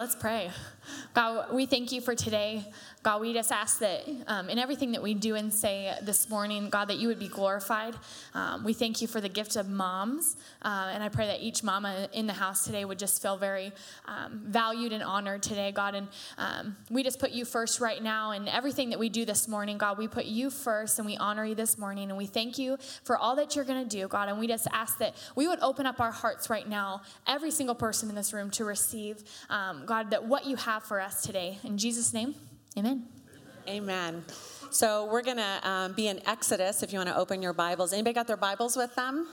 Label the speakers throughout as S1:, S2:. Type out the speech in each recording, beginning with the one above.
S1: Let's pray. God, we thank you for today. God, we just ask that um, in everything that we do and say this morning, God, that you would be glorified. Um, we thank you for the gift of moms. Uh, and I pray that each mama in the house today would just feel very um, valued and honored today, God. And um, we just put you first right now. And everything that we do this morning, God, we put you first and we honor you this morning. And we thank you for all that you're going to do, God. And we just ask that we would open up our hearts right now, every single person in this room, to receive. God, that what you have for us today. In Jesus' name, amen.
S2: Amen. So we're going to um, be in Exodus if you want to open your Bibles. Anybody got their Bibles with them?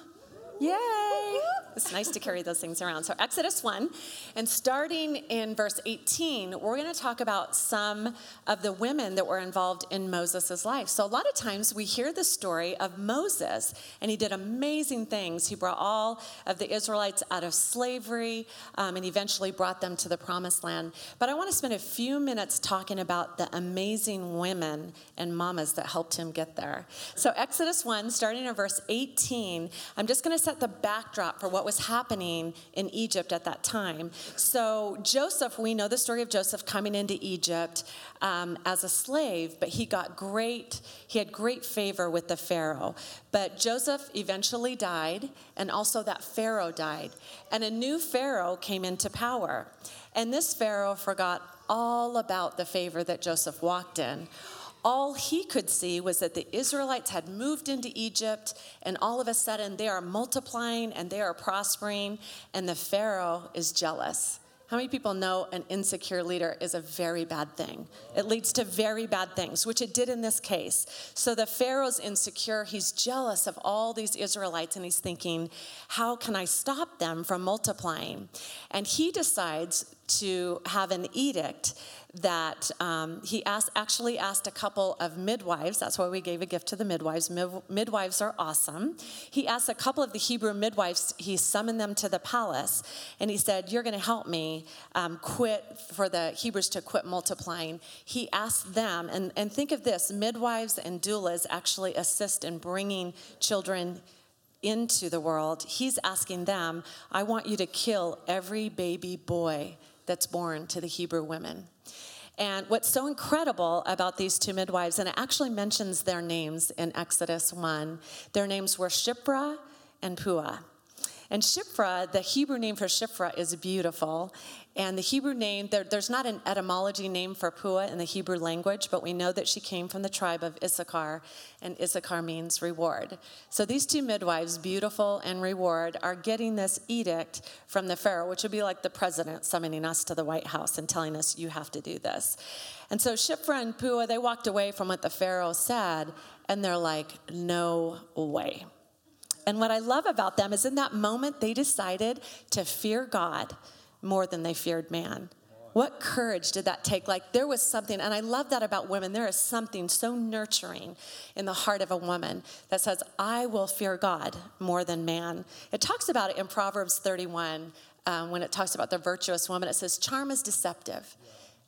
S2: Yay! It's nice to carry those things around. So, Exodus 1, and starting in verse 18, we're going to talk about some of the women that were involved in Moses' life. So, a lot of times we hear the story of Moses, and he did amazing things. He brought all of the Israelites out of slavery um, and eventually brought them to the promised land. But I want to spend a few minutes talking about the amazing women and mamas that helped him get there. So, Exodus 1, starting in verse 18, I'm just going to set the backdrop for what was happening in Egypt at that time. So, Joseph, we know the story of Joseph coming into Egypt um, as a slave, but he got great, he had great favor with the Pharaoh. But Joseph eventually died, and also that Pharaoh died. And a new Pharaoh came into power. And this Pharaoh forgot all about the favor that Joseph walked in all he could see was that the Israelites had moved into Egypt, and all of a sudden they are multiplying and they are prospering, and the Pharaoh is jealous. How many people know an insecure leader is a very bad thing? It leads to very bad things, which it did in this case. So the Pharaoh's insecure. He's jealous of all these Israelites and he's thinking, how can I stop them from multiplying? And he decides to have an edict that um, he asked, actually asked a couple of midwives. That's why we gave a gift to the midwives. Mid, midwives are awesome. He asked a couple of the Hebrew midwives, he summoned them to the palace, and he said, You're going to help me um, quit, for the Hebrews to quit multiplying. He asked them, and, and think of this midwives and doulas actually assist in bringing children into the world. He's asking them, I want you to kill every baby boy that's born to the Hebrew women. And what's so incredible about these two midwives, and it actually mentions their names in Exodus 1, their names were Shiphrah and Puah. And Shiphrah, the Hebrew name for Shiphrah is beautiful. And the Hebrew name, there, there's not an etymology name for Puah in the Hebrew language, but we know that she came from the tribe of Issachar, and Issachar means reward. So these two midwives, beautiful and reward, are getting this edict from the Pharaoh, which would be like the president summoning us to the White House and telling us, you have to do this. And so Shiphrah and Puah, they walked away from what the Pharaoh said, and they're like, no way. And what I love about them is in that moment, they decided to fear God more than they feared man. What courage did that take? Like, there was something, and I love that about women. There is something so nurturing in the heart of a woman that says, I will fear God more than man. It talks about it in Proverbs 31 um, when it talks about the virtuous woman. It says, Charm is deceptive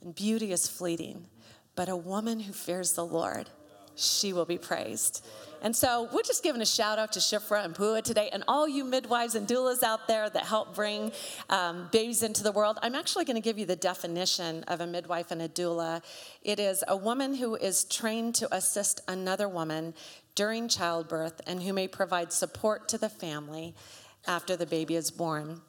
S2: and beauty is fleeting, but a woman who fears the Lord, she will be praised. And so we're just giving a shout out to Shiphrah and Puah today and all you midwives and doulas out there that help bring um, babies into the world. I'm actually going to give you the definition of a midwife and a doula. It is a woman who is trained to assist another woman during childbirth and who may provide support to the family after the baby is born.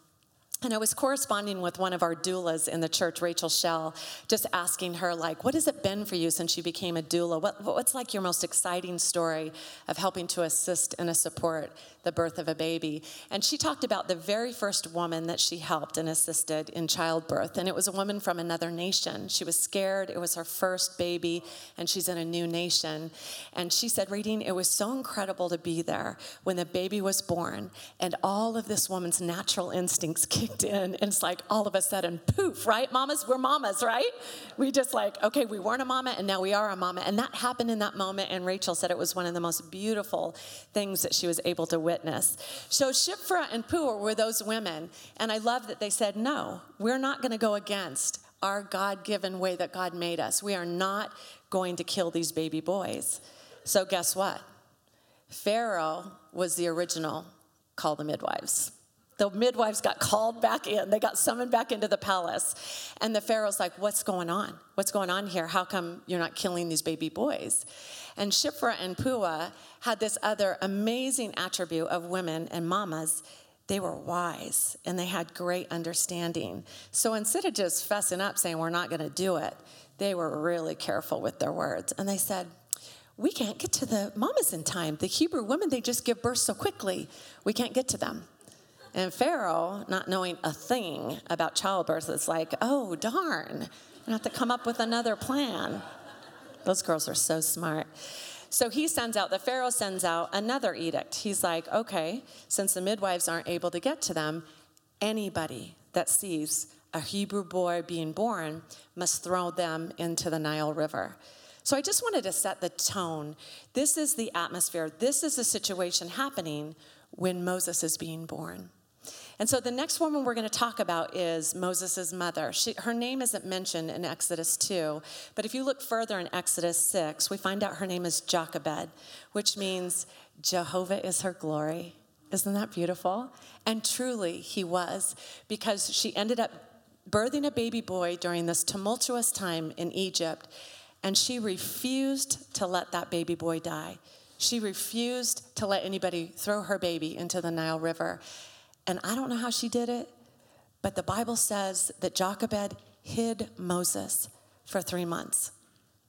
S2: And I was corresponding with one of our doulas in the church, Rachel Shell, just asking her, like, what has it been for you since you became a doula? What, what's like your most exciting story of helping to assist and support the birth of a baby? And she talked about the very first woman that she helped and assisted in childbirth. And it was a woman from another nation. She was scared. It was her first baby, and she's in a new nation. And she said, Reading, it was so incredible to be there when the baby was born, and all of this woman's natural instincts kicked kicked in, and it's like all of a sudden, poof, right? Mamas, we're mamas, right? We just like, okay, we weren't a mama, and now we are a mama. And that happened in that moment, and Rachel said it was one of the most beautiful things that she was able to witness. So Shiphrah and Puah were those women, and I love that they said, no, we're not going to go against our God given way that God made us. We are not going to kill these baby boys. So, guess what? Pharaoh was the original call the midwives. The midwives got called back in. They got summoned back into the palace. And the Pharaoh's like, What's going on? What's going on here? How come you're not killing these baby boys? And Shiphrah and Puah had this other amazing attribute of women and mamas they were wise and they had great understanding. So instead of just fessing up saying, We're not going to do it, they were really careful with their words. And they said, We can't get to the mamas in time. The Hebrew women, they just give birth so quickly, we can't get to them. And Pharaoh, not knowing a thing about childbirth, is like, Oh, darn, I have to come up with another plan. Those girls are so smart. So he sends out, the Pharaoh sends out another edict. He's like, okay, since the midwives aren't able to get to them, anybody that sees a Hebrew boy being born must throw them into the Nile River. So I just wanted to set the tone. This is the atmosphere, this is the situation happening when Moses is being born. And so the next woman we're going to talk about is Moses' mother. She, her name isn't mentioned in Exodus 2, but if you look further in Exodus 6, we find out her name is Jochebed, which means Jehovah is her glory. Isn't that beautiful? And truly, he was, because she ended up birthing a baby boy during this tumultuous time in Egypt, and she refused to let that baby boy die. She refused to let anybody throw her baby into the Nile River. And I don't know how she did it, but the Bible says that Jochebed hid Moses for three months.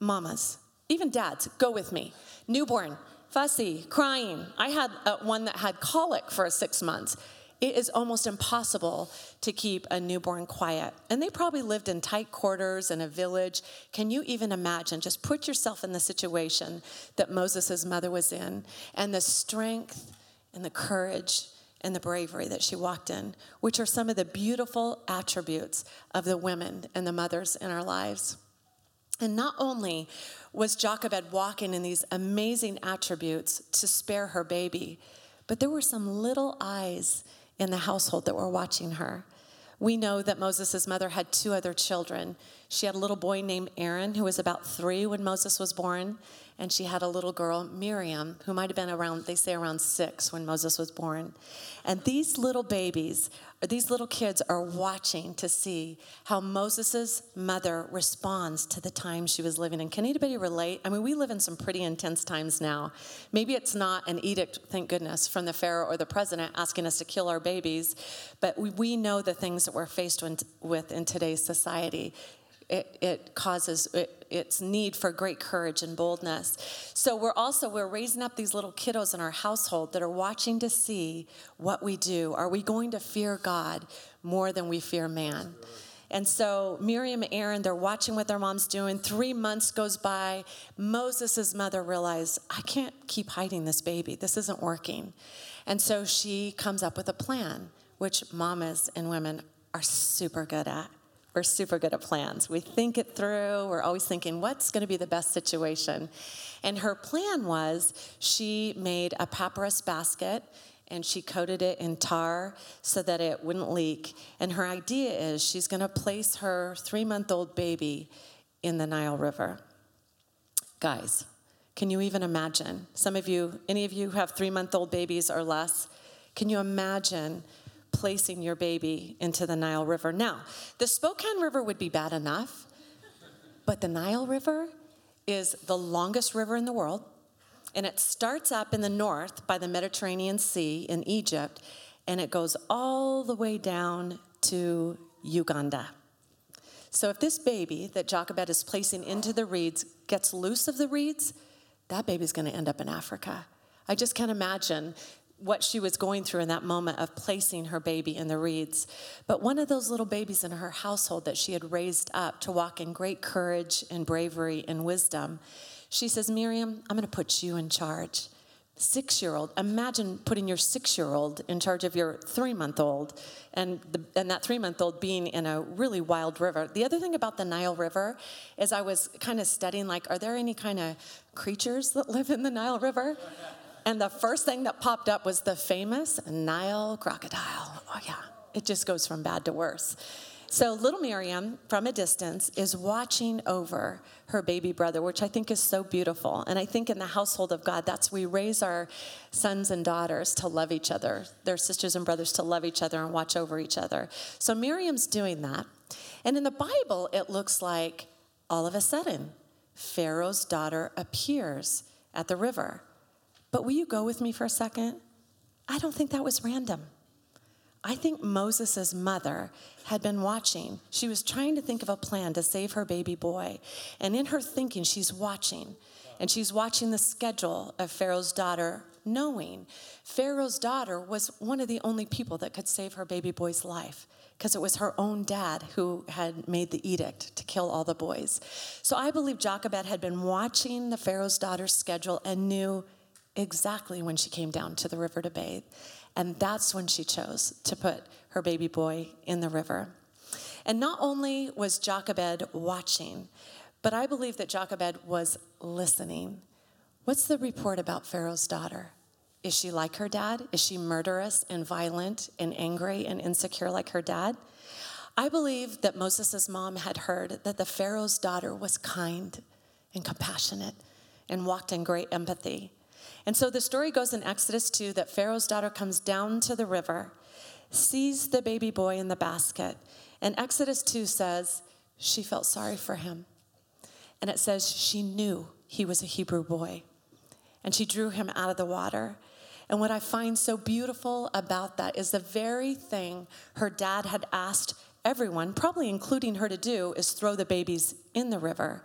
S2: Mamas, even dads, go with me. Newborn, fussy, crying. I had one that had colic for six months. It is almost impossible to keep a newborn quiet. And they probably lived in tight quarters in a village. Can you even imagine? Just put yourself in the situation that Moses' mother was in and the strength and the courage and the bravery that she walked in, which are some of the beautiful attributes of the women and the mothers in our lives. And not only was Jochebed walking in these amazing attributes to spare her baby, but there were some little eyes in the household that were watching her. We know that Moses' mother had two other children. She had a little boy named Aaron, who was about three when Moses was born, and she had a little girl, Miriam, who might have been around, they say around six when Moses was born. And these little babies, these little kids are watching to see how Moses' mother responds to the time she was living in. Can anybody relate? I mean, we live in some pretty intense times now. Maybe it's not an edict, thank goodness, from the Pharaoh or the president asking us to kill our babies, but we, we know the things that we're faced with in today's society it, it causes it, its need for great courage and boldness. So we're also we're raising up these little kiddos in our household that are watching to see what we do. Are we going to fear God more than we fear man? And so Miriam and Aaron, they're watching what their mom's doing. Three months goes by. Moses' mother realized, I can't keep hiding this baby. This isn't working. And so she comes up with a plan, which mamas and women are super good at. We're super good at plans. We think it through. We're always thinking, what's going to be the best situation? And her plan was she made a papyrus basket and she coated it in tar so that it wouldn't leak. And her idea is she's going to place her three month old baby in the Nile River. Guys, can you even imagine? Some of you, any of you who have three month old babies or less, can you imagine placing your baby into the Nile River. Now, the Spokane River would be bad enough, but the Nile River is the longest river in the world, and it starts up in the north by the Mediterranean Sea in Egypt, and it goes all the way down to Uganda. So if this baby that Jochebed is placing into the reeds gets loose of the reeds, that baby's going to end up in Africa. I just can't imagine what she was going through in that moment of placing her baby in the reeds. But one of those little babies in her household that she had raised up to walk in great courage and bravery and wisdom, she says, Miriam, I'm going to put you in charge. Six year old, imagine putting your six year old in charge of your three month old, and, and that three month old being in a really wild river. The other thing about the Nile River is I was kind of studying, like, are there any kind of creatures that live in the Nile River? And the first thing that popped up was the famous Nile crocodile. Oh, yeah, it just goes from bad to worse. So little Miriam, from a distance, is watching over her baby brother, which I think is so beautiful. And I think in the household of God, that's we raise our sons and daughters to love each other, their sisters and brothers to love each other and watch over each other. So Miriam's doing that. And in the Bible, it looks like all of a sudden, Pharaoh's daughter appears at the river. But will you go with me for a second? I don't think that was random. I think Moses' mother had been watching. She was trying to think of a plan to save her baby boy. And in her thinking, she's watching. And she's watching the schedule of Pharaoh's daughter, knowing Pharaoh's daughter was one of the only people that could save her baby boy's life because it was her own dad who had made the edict to kill all the boys. So I believe Jochebed had been watching the Pharaoh's daughter's schedule and knew exactly when she came down to the river to bathe. And that's when she chose to put her baby boy in the river. And not only was Jochebed watching, but I believe that Jochebed was listening. What's the report about Pharaoh's daughter? Is she like her dad? Is she murderous and violent and angry and insecure like her dad? I believe that Moses' mom had heard that the Pharaoh's daughter was kind and compassionate and walked in great empathy. And so the story goes in Exodus 2 that Pharaoh's daughter comes down to the river, sees the baby boy in the basket, and Exodus 2 says she felt sorry for him. And it says she knew he was a Hebrew boy. And she drew him out of the water. And what I find so beautiful about that is the very thing her dad had asked everyone, probably including her, to do is throw the babies in the river.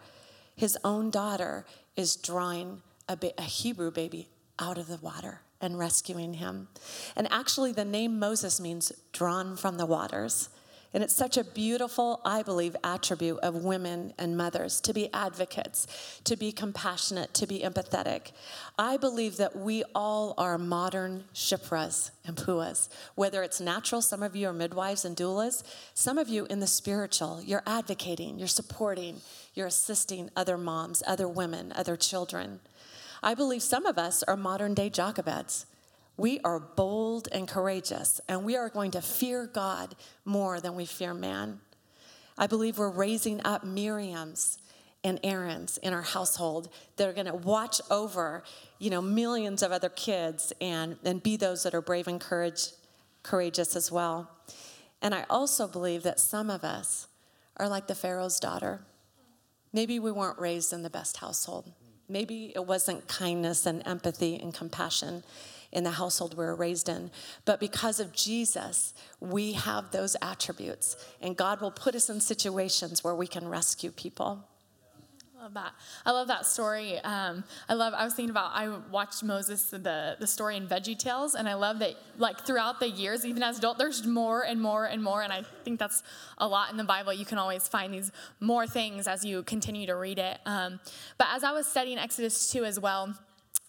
S2: His own daughter is drawing a, ba- a Hebrew baby out of the water and rescuing him. And actually, the name Moses means drawn from the waters. And it's such a beautiful, I believe, attribute of women and mothers to be advocates, to be compassionate, to be empathetic. I believe that we all are modern Shiphrahs and Puahs, whether it's natural, some of you are midwives and doulas, some of you in the spiritual, you're advocating, you're supporting, you're assisting other moms, other women, other children. I believe some of us are modern day Jochebeds. We are bold and courageous, and we are going to fear God more than we fear man. I believe we're raising up Miriam's and Aaron's in our household that are going to watch over, you know, millions of other kids and, and be those that are brave and courage, courageous as well. And I also believe that some of us are like the Pharaoh's daughter. Maybe we weren't raised in the best household. Maybe it wasn't kindness and empathy and compassion in the household we were raised in. But because of Jesus, we have those attributes. And God will put us in situations where we can rescue people
S1: love that. I love that story. Um, I love. I was thinking about. I watched Moses the the story in Veggie Tales, and I love that. Like throughout the years, even as adult, there's more and more and more. And I think that's a lot in the Bible. You can always find these more things as you continue to read it. Um, but as I was studying Exodus two as well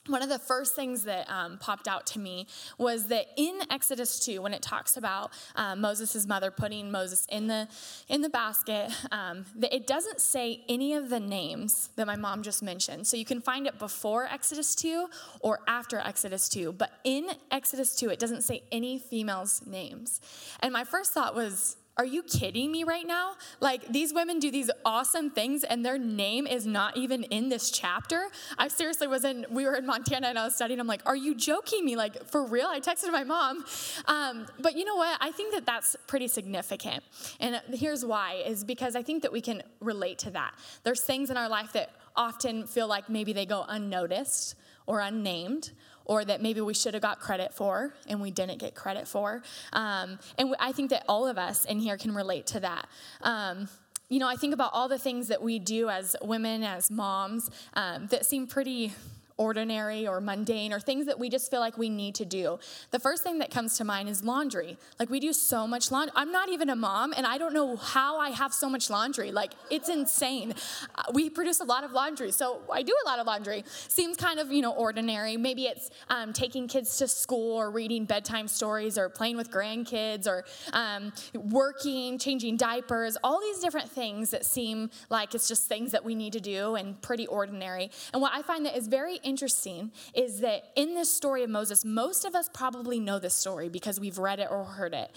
S1: one of the first things that um, popped out to me was that in Exodus 2, when it talks about um, Moses' mother putting Moses in the, in the basket, um, that it doesn't say any of the names that my mom just mentioned. So you can find it before Exodus 2 or after Exodus 2. But in Exodus 2, it doesn't say any females' names. And my first thought was, are you kidding me right now? Like, these women do these awesome things, and their name is not even in this chapter. I seriously was in, we were in Montana and I was studying. I'm like, are you joking me? Like, for real? I texted my mom. Um, but you know what? I think that that's pretty significant. And here's why is because I think that we can relate to that. There's things in our life that often feel like maybe they go unnoticed or unnamed or that maybe we should have got credit for and we didn't get credit for. Um, and I think that all of us in here can relate to that. Um, you know, I think about all the things that we do as women, as moms, um, that seem pretty ordinary or mundane or things that we just feel like we need to do. The first thing that comes to mind is laundry. Like we do so much laundry. I'm not even a mom and I don't know how I have so much laundry. Like it's insane. Uh, we produce a lot of laundry, so I do a lot of laundry. Seems kind of, you know, ordinary. Maybe it's um, taking kids to school or reading bedtime stories or playing with grandkids or um, working, changing diapers, all these different things that seem like it's just things that we need to do and pretty ordinary. And what I find that is very interesting is that in this story of Moses, most of us probably know this story because we've read it or heard it.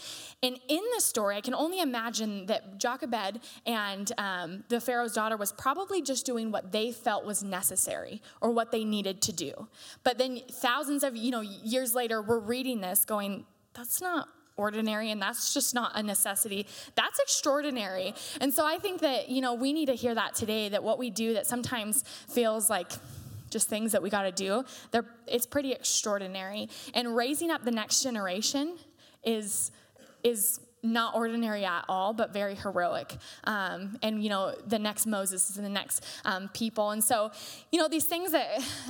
S1: And in this story, I can only imagine that Jochebed and um, the Pharaoh's daughter was probably just doing what they felt was necessary or what they needed to do. But then thousands of you know years later, we're reading this going, that's not ordinary and that's just not a necessity that's extraordinary and so i think that you know we need to hear that today that what we do that sometimes feels like just things that we got to do they're it's pretty extraordinary and raising up the next generation is is not ordinary at all, but very heroic. Um, and you know, the next Moses and the next um, people. And so, you know, these things that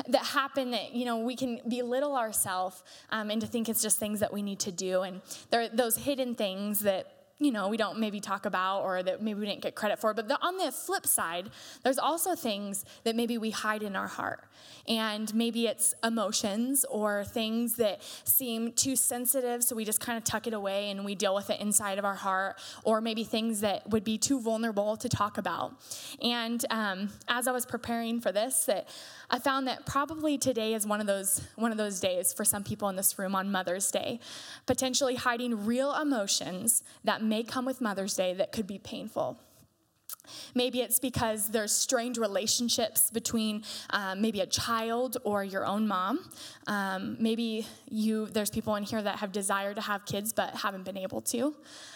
S1: that happen that you know we can belittle ourselves um, and to think it's just things that we need to do. And there are those hidden things that you know we don't maybe talk about or that maybe we didn't get credit for but the, on the flip side there's also things that maybe we hide in our heart and maybe it's emotions or things that seem too sensitive, so we just kind of tuck it away and we deal with it inside of our heart, or maybe things that would be too vulnerable to talk about. And um, as I was preparing for this, that I found that probably today is one of those one of those days for some people in this room on Mother's Day, potentially hiding real emotions that may come with Mother's Day that could be painful. Maybe it's because there's strained relationships between um, maybe a child or your own mom. Um, maybe you there's people in here that have desire to have kids but haven't been able to.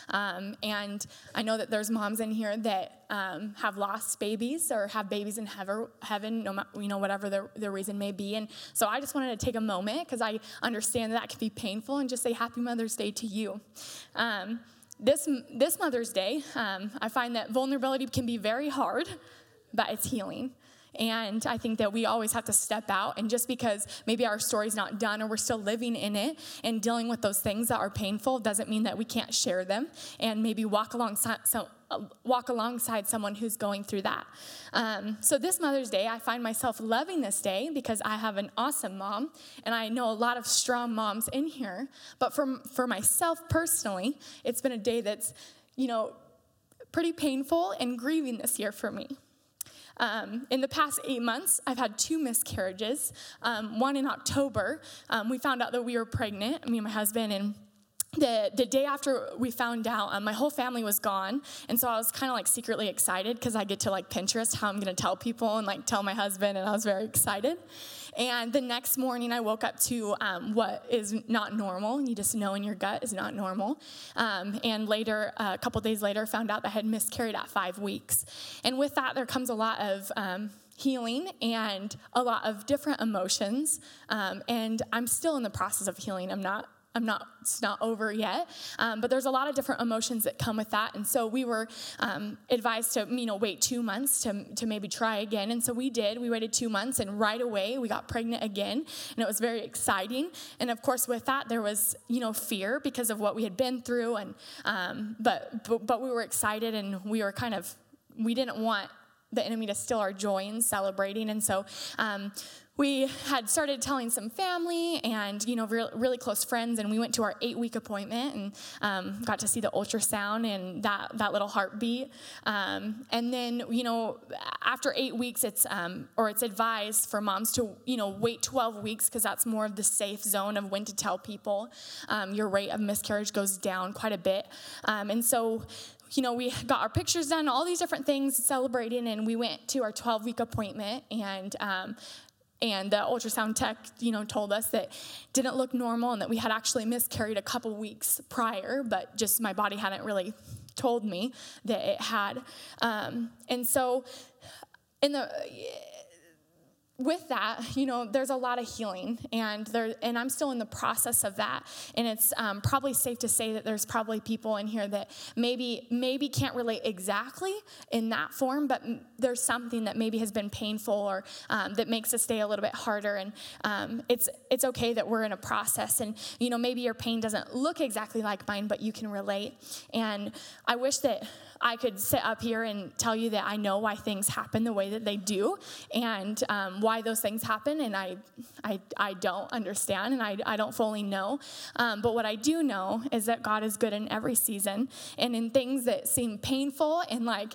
S1: Um, and I know that there's moms in here that um, have lost babies or have babies in heaven, heaven no you know whatever the, the reason may be. And so I just wanted to take a moment because I understand that, that can be painful and just say Happy Mother's Day to you. This, this Mother's Day, um, I find that vulnerability can be very hard, but it's healing. And I think that we always have to step out. And just because maybe our story's not done or we're still living in it and dealing with those things that are painful doesn't mean that we can't share them and maybe walk alongside, so, uh, walk alongside someone who's going through that. Um, so this Mother's Day, I find myself loving this day because I have an awesome mom, and I know a lot of strong moms in here. But for for myself personally, it's been a day that's, you know, pretty painful and grieving this year for me. Um, in the past eight months, I've had two miscarriages. Um, one in October, um, we found out that we were pregnant, me and my husband, and the, the day after we found out, um, my whole family was gone, and so I was kind of like secretly excited because I get to like Pinterest how I'm gonna tell people and like tell my husband, and I was very excited. And the next morning, I woke up to um, what is not normal. You just know in your gut is not normal. Um, and later, uh, a couple days later, found out that I had miscarried at five weeks. And with that, there comes a lot of um, healing and a lot of different emotions. Um, and I'm still in the process of healing. I'm not I'm not, it's not over yet. Um, but there's a lot of different emotions that come with that. And so we were um, advised to, you know, wait two months to, to maybe try again. And so we did. We waited two months, and right away we got pregnant again. And it was very exciting. And of course, with that, there was, you know, fear because of what we had been through. And, um, but, but, but we were excited and we were kind of, we didn't want the enemy to steal our joy in celebrating. And so, um, we had started telling some family and you know re- really close friends and we went to our eight week appointment and um, got to see the ultrasound and that, that little heartbeat um, and then you know after eight weeks it's um, or it's advised for moms to you know wait 12 weeks because that's more of the safe zone of when to tell people um, your rate of miscarriage goes down quite a bit um, and so you know, we got our pictures done, all these different things, celebrating, and we went to our 12 week appointment. And um, and the ultrasound tech you know told us that didn't look normal and that we had actually miscarried a couple weeks prior but just my body hadn't really told me that it had. Um, and so in the with that, you know, there's a lot of healing, and there, and I'm still in the process of that. And it's um, probably safe to say that there's probably people in here that maybe maybe can't relate exactly in that form, but there's something that maybe has been painful or um, that makes us stay a little bit harder. And um, it's it's okay that we're in a process, and you know, maybe your pain doesn't look exactly like mine, but you can relate. And I wish that I could sit up here and tell you that I know why things happen the way that they do, and um, why those things happen, and I, I, I don't understand and I, I don't fully know. Um, but what I do know is that God is good in every season and in things that seem painful and like,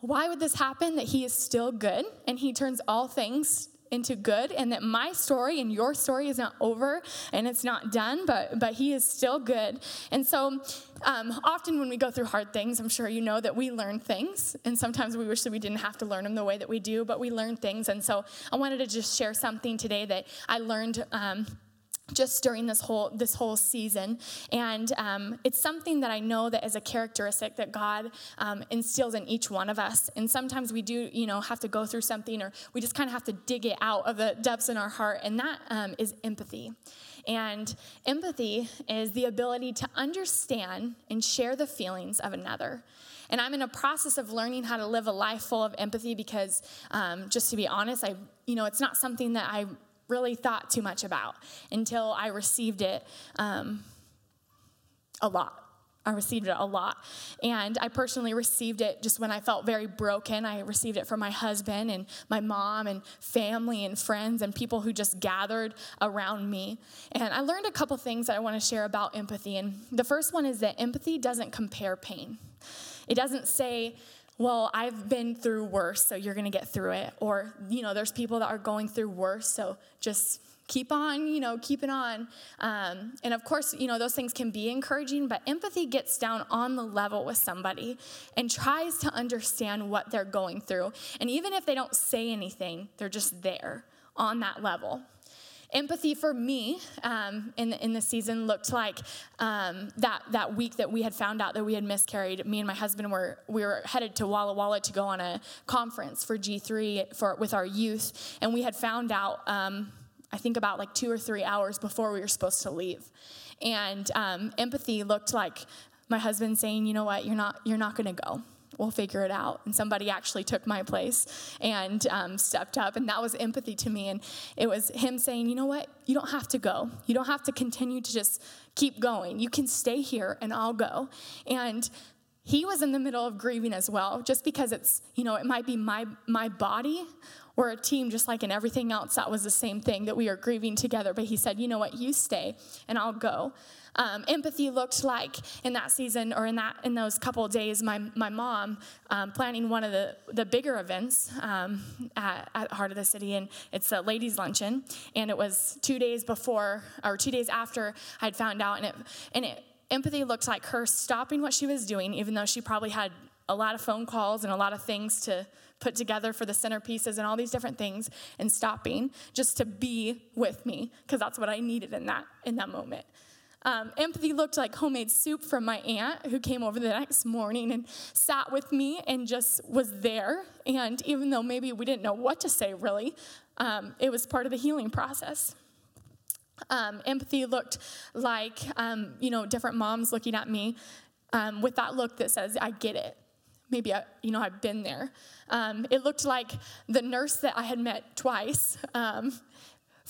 S1: why would this happen? That He is still good and He turns all things into good and that my story and your story is not over and it's not done, but, but He is still good. And so um, often when we go through hard things, I'm sure you know that we learn things. And sometimes we wish that we didn't have to learn them the way that we do, but we learn things. And so I wanted to just share something today that I learned. Um, just during this whole this whole season. And um, it's something that i know that is a characteristic that god um, instills in each one of us. And sometimes we do you know have to go through something or we just kind of have to dig it out of the depths in our heart. And that um, is empathy. And empathy is the ability to understand and share the feelings of another. And i'm in a process of learning how to live a life full of empathy because um, just to be honest i you know it's not something that i really thought too much about until I received it um, a lot. I received it a lot. And I personally received it just when I felt very broken. I received it from my husband and my mom and family and friends and people who just gathered around me. And I learned a couple things that I want to share about empathy. And the first one is that empathy doesn't compare pain, it doesn't say, well, I've been through worse, so you're going to get through it. Or, you know, there's people that are going through worse, so just keep on, you know, keep it on. Um, and of course, you know, those things can be encouraging, but empathy gets down on the level with somebody and tries to understand what they're going through. And even if they don't say anything, they're just there on that level. Empathy for me um, in, in the season looked like um, that, that week that we had found out that we had miscarried. Me and my husband were, we were headed to Walla Walla to go on a conference for G3 for, with our youth. And we had found out, um, I think, about like two or three hours before we were supposed to leave. And um, empathy looked like my husband saying, you know what, you're not, you're not going to go we'll figure it out. And somebody actually took my place and um, stepped up, and that was empathy to me. And it was him saying, you know what? You don't have to go. You don't have to continue to just keep going. You can stay here, and I'll go. And he was in the middle of grieving as well, just because it's, you know, it might be my, my body we're a team just like in everything else. That was the same thing that we are grieving together. But he said you know what? You stay and i'll go. Um, empathy looked like in that season or in that in those couple days my, my mom um, planning one of the, the bigger events um, at, at heart of the city and it's a ladies luncheon. And it was two days before or two days after i'd found out and it and it empathy looked like her stopping what she was doing even though she probably had a lot of phone calls and a lot of things to put together for the centerpieces and all these different things and stopping just to be with me because that's what i needed in that in that moment um, empathy looked like homemade soup from my aunt who came over the next morning and sat with me and just was there. And even though maybe we didn't know what to say really, um, it was part of the healing process. Um, empathy looked like, um, you know, different moms looking at me um, with that look that says, I get it. Maybe, I, you know, I've been there. Um, it looked like the nurse that I had met twice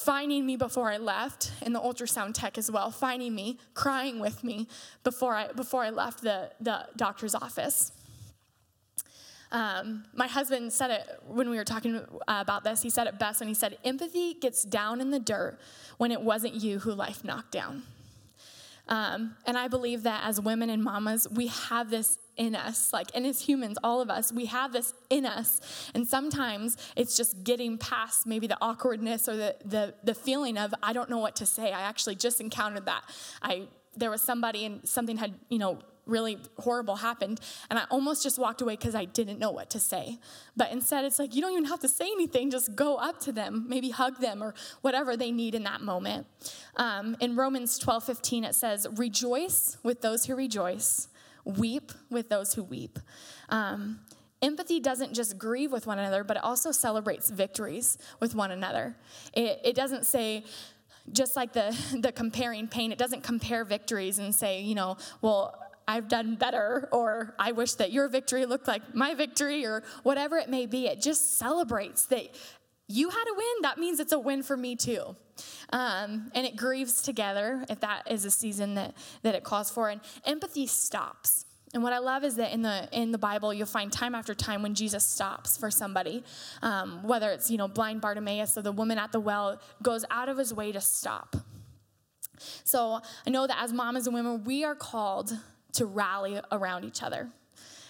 S1: finding me before I left, and the ultrasound tech as well, finding me, crying with me before I, before I left the, the doctor's office. Um, my husband said it when we were talking uh, about this. He said it best when he said, Empathy gets down in the dirt when it wasn't you who life knocked down. Um, and I believe that as women and mamas, we have this in us. Like, and as humans, all of us, we have this in us. And sometimes it's just getting past maybe the awkwardness or the, the, the feeling of, I don't know what to say. I actually just encountered that. I there was somebody and something had, you know, really horrible happened and i almost just walked away because i didn't know what to say but instead it's like you don't even have to say anything just go up to them maybe hug them or whatever they need in that moment um, in romans 12 15 it says rejoice with those who rejoice weep with those who weep um, Empathy doesn't just grieve with one another, but it also celebrates victories with one another. It, it doesn't say, just like the, the comparing pain, it doesn't compare victories and say, you know, well, I've done better, or I wish that your victory looked like my victory, or whatever it may be. It just celebrates that you had a win. That means it's a win for me too. Um, and it grieves together if that is a season that, that it calls for. And empathy stops. And what I love is that in the in the Bible, you'll find time after time when Jesus stops for somebody, um, whether it's you know blind Bartimaeus or the woman at the well, goes out of his way to stop. So I know that as moms and women, we are called to rally around each other.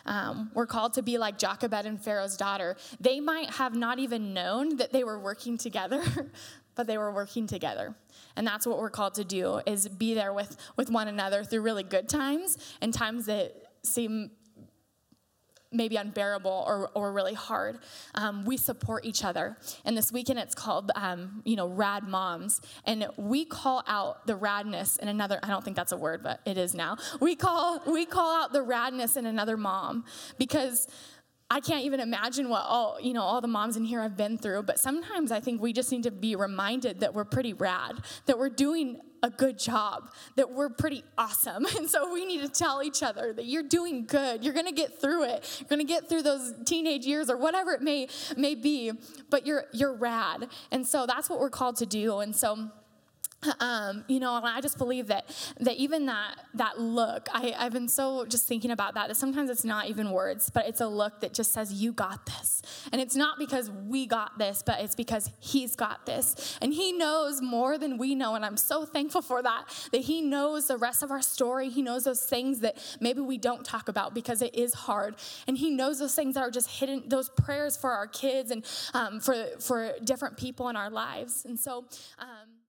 S1: Um, we're called to be like Jochebed and Pharaoh's daughter. They might have not even known that they were working together, but they were working together. And that's what we're called to do is be there with, with one another through really good times and times that seem maybe unbearable or, or really hard. Um, we support each other. And this weekend it's called, um, you know, Rad Moms. And we call out the radness in another, I don't think that's a word, but it is now. We call, we call out the radness in another mom because I can't even imagine what all, you know, all the moms in here have been through, but sometimes I think we just need to be reminded that we're pretty rad, that we're doing a good job, that we're pretty awesome. And so we need to tell each other that you're doing good. You're going to get through it. You're going to get through those teenage years or whatever it may may be, but you're you're rad. And so that's what we're called to do. And so um, you know, and I just believe that that even that that look, I, I've been so just thinking about that that sometimes it's not even words, but it's a look that just says, "You got this," and it's not because we got this, but it's because He's got this, and He knows more than we know, and I'm so thankful for that. That He knows the rest of our story. He knows those things that maybe we don't talk about because it is hard, and He knows those things that are just hidden, those prayers for our kids and um, for for different people in our lives, and so. Um,